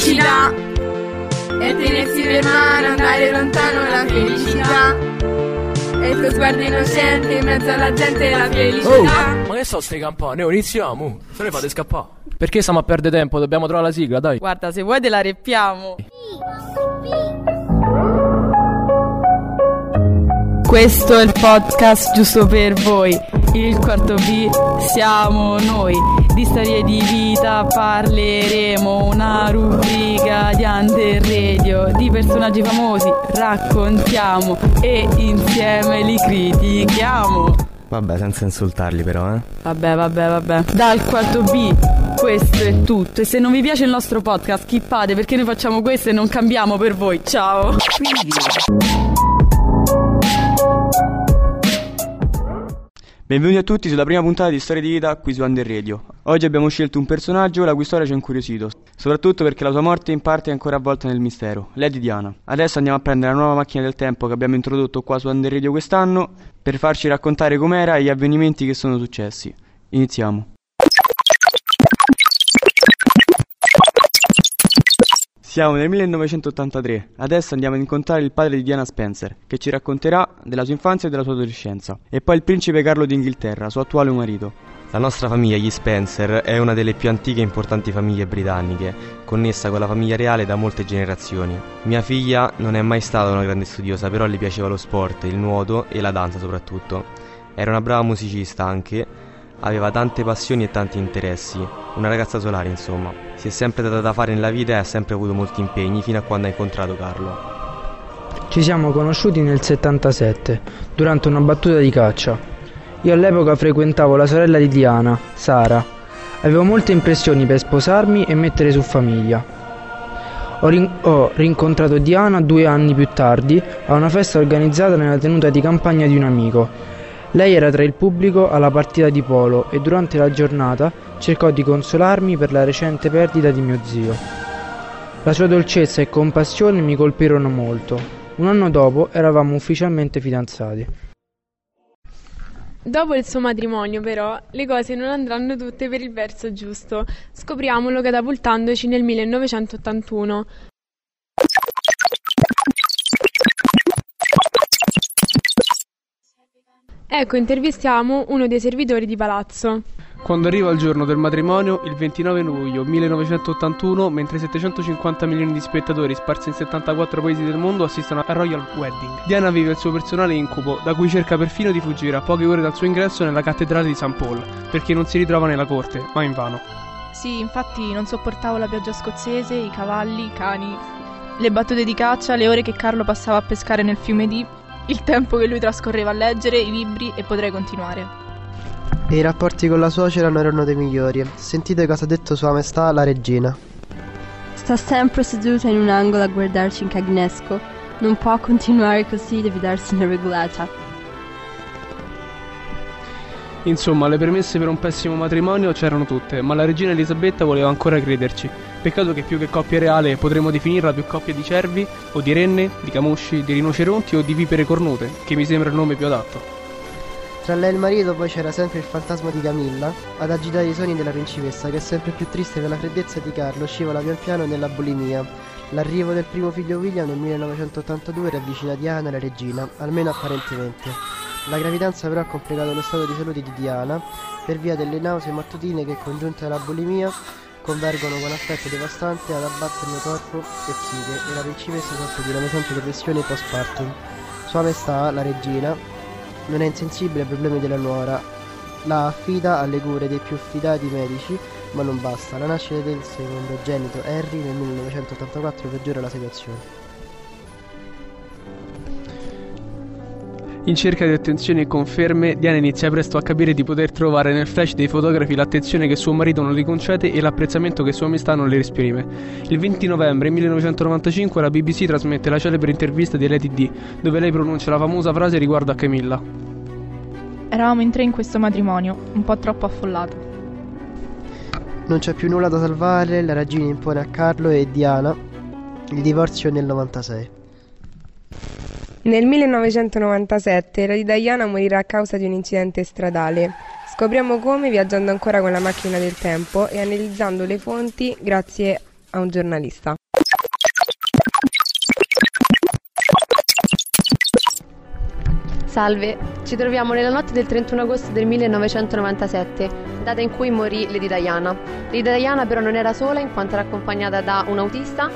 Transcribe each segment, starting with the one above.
felicità e tenersi per mano, andare lontano la felicità. E il tuo sguardo innocente in mezzo alla gente la felicità. Oh, ma che so ste campane? Oh, iniziamo. Se ne fate scappare. Perché stiamo a perdere tempo? Dobbiamo trovare la sigla, dai. Guarda, se vuoi te la reppiamo. Questo è il podcast giusto per voi. Il quarto B siamo noi. Di storie di vita parleremo. Una rubrica di Under Radio. Di personaggi famosi raccontiamo e insieme li critichiamo. Vabbè, senza insultarli però, eh. Vabbè, vabbè, vabbè. Dal quarto B, questo è tutto. E se non vi piace il nostro podcast, skippate perché noi facciamo questo e non cambiamo per voi. Ciao. Benvenuti a tutti sulla prima puntata di Storia di Vita qui su Under Radio. Oggi abbiamo scelto un personaggio la cui storia ci ha incuriosito, soprattutto perché la sua morte in parte è ancora avvolta nel mistero, Lady Diana. Adesso andiamo a prendere la nuova macchina del tempo che abbiamo introdotto qua su Under Radio quest'anno per farci raccontare com'era e gli avvenimenti che sono successi. Iniziamo. Siamo nel 1983, adesso andiamo ad incontrare il padre di Diana Spencer, che ci racconterà della sua infanzia e della sua adolescenza, e poi il principe Carlo d'Inghilterra, suo attuale marito. La nostra famiglia, gli Spencer, è una delle più antiche e importanti famiglie britanniche, connessa con la famiglia reale da molte generazioni. Mia figlia non è mai stata una grande studiosa, però le piaceva lo sport, il nuoto e la danza soprattutto. Era una brava musicista anche, aveva tante passioni e tanti interessi, una ragazza solare insomma. Si è sempre data da fare nella vita e ha sempre avuto molti impegni fino a quando ha incontrato Carlo. Ci siamo conosciuti nel 77, durante una battuta di caccia. Io all'epoca frequentavo la sorella di Diana, Sara. Avevo molte impressioni per sposarmi e mettere su famiglia. Ho, rin- ho rincontrato Diana due anni più tardi a una festa organizzata nella tenuta di campagna di un amico. Lei era tra il pubblico alla partita di polo e durante la giornata cercò di consolarmi per la recente perdita di mio zio. La sua dolcezza e compassione mi colpirono molto. Un anno dopo eravamo ufficialmente fidanzati. Dopo il suo matrimonio, però, le cose non andranno tutte per il verso giusto. Scopriamolo catapultandoci nel 1981. Ecco, intervistiamo uno dei servitori di palazzo. Quando arriva il giorno del matrimonio, il 29 luglio 1981, mentre 750 milioni di spettatori sparsi in 74 paesi del mondo assistono al Royal Wedding, Diana vive il suo personale incubo, da cui cerca perfino di fuggire a poche ore dal suo ingresso nella cattedrale di St. Paul, perché non si ritrova nella corte, ma invano. Sì, infatti non sopportavo la pioggia scozzese, i cavalli, i cani, le battute di caccia, le ore che Carlo passava a pescare nel fiume di, il tempo che lui trascorreva a leggere i libri e potrei continuare. E i rapporti con la suocera non erano dei migliori. Sentite cosa ha detto Sua Maestà la regina. Sta sempre seduta in un angolo a guardarci in cagnesco. Non può continuare così, deve darsene regolata. Insomma, le premesse per un pessimo matrimonio c'erano tutte, ma la regina Elisabetta voleva ancora crederci. Peccato che più che coppia reale potremmo definirla più coppia di cervi, o di renne, di camosci, di rinoceronti o di vipere cornute, che mi sembra il nome più adatto. Tra lei e il marito poi c'era sempre il fantasma di Camilla ad agitare i sogni della principessa che sempre più triste per la freddezza di Carlo scivola pian piano nella bulimia. L'arrivo del primo figlio William nel 1982 ravvicina Diana e la regina, almeno apparentemente. La gravidanza però ha complicato lo stato di salute di Diana per via delle nausee mattutine che congiunte alla bulimia convergono con affetto devastante ad abbattere corpo e psiche e la principessa soffre di una pesante depressione postpartum. Sua Maestà, la regina, non è insensibile ai problemi della nuora, la affida alle cure dei più fidati medici, ma non basta. La nascita del secondogenito Harry nel 1984 peggiora la situazione. In cerca di attenzioni e conferme, Diana inizia presto a capire di poter trovare nel flash dei fotografi l'attenzione che suo marito non le concede e l'apprezzamento che sua amistà non le esprime. Il 20 novembre 1995 la BBC trasmette la celebre intervista di Lady D, dove lei pronuncia la famosa frase riguardo a Camilla. Eravamo in tre in questo matrimonio, un po' troppo affollato. Non c'è più nulla da salvare, la regina impone a Carlo e Diana il divorzio nel 96. Nel 1997 la di Diana morirà a causa di un incidente stradale. Scopriamo come viaggiando ancora con la macchina del tempo e analizzando le fonti grazie a un giornalista. Salve, ci troviamo nella notte del 31 agosto del 1997, data in cui morì Lady Diana. Lady Diana però non era sola in quanto era accompagnata da un autista,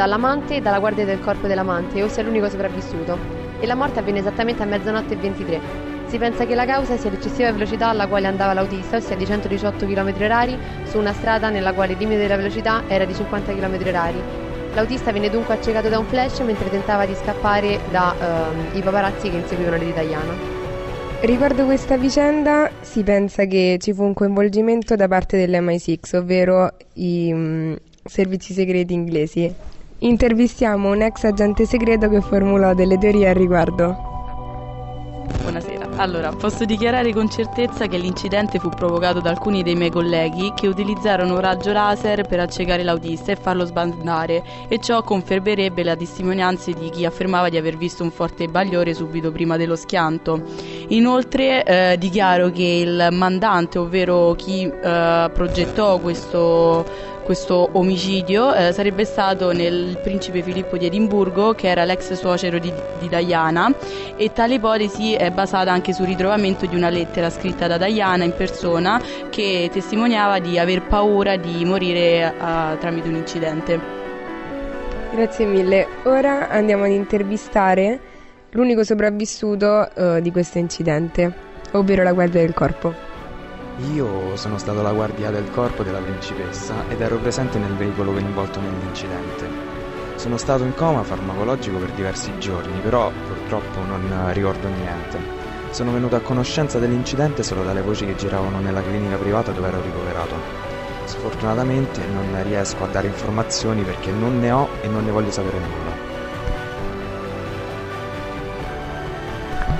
dall'amante e dalla guardia del corpo dell'amante, ossia l'unico sopravvissuto. E la morte avvenne esattamente a mezzanotte e 23. Si pensa che la causa sia l'eccessiva velocità alla quale andava l'autista, ossia di 118 km h su una strada nella quale il limite della velocità era di 50 km h L'autista venne dunque accecato da un flash mentre tentava di scappare dai ehm, paparazzi che inseguivano Diana. Riguardo questa vicenda si pensa che ci fu un coinvolgimento da parte dell'MI6, ovvero i mm, servizi segreti inglesi. Intervistiamo un ex agente segreto che formulò delle teorie al riguardo. Buonasera. Allora, posso dichiarare con certezza che l'incidente fu provocato da alcuni dei miei colleghi che utilizzarono un raggio laser per accecare l'autista e farlo sbandare e ciò confermerebbe le testimonianze di chi affermava di aver visto un forte bagliore subito prima dello schianto. Inoltre eh, dichiaro che il mandante, ovvero chi eh, progettò questo questo omicidio eh, sarebbe stato nel principe Filippo di Edimburgo, che era l'ex suocero di, di, Diana, e tale ipotesi è basata anche sul ritrovamento di una lettera scritta da Diana in persona che testimoniava di aver paura di morire uh, tramite un incidente. Grazie mille. Ora andiamo ad intervistare l'unico sopravvissuto uh, di questo incidente, ovvero la guardia del corpo. Io sono stato la guardia del corpo della principessa ed ero presente nel veicolo coinvolto nell'incidente. Sono stato in coma farmacologico per diversi giorni, però purtroppo non ricordo niente. Sono venuto a conoscenza dell'incidente solo dalle voci che giravano nella clinica privata dove ero ricoverato. Sfortunatamente non riesco a dare informazioni perché non ne ho e non ne voglio sapere nulla.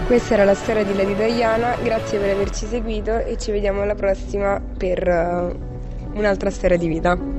Questa era la storia di Lady Diana, grazie per averci seguito e ci vediamo alla prossima per uh, un'altra storia di vita.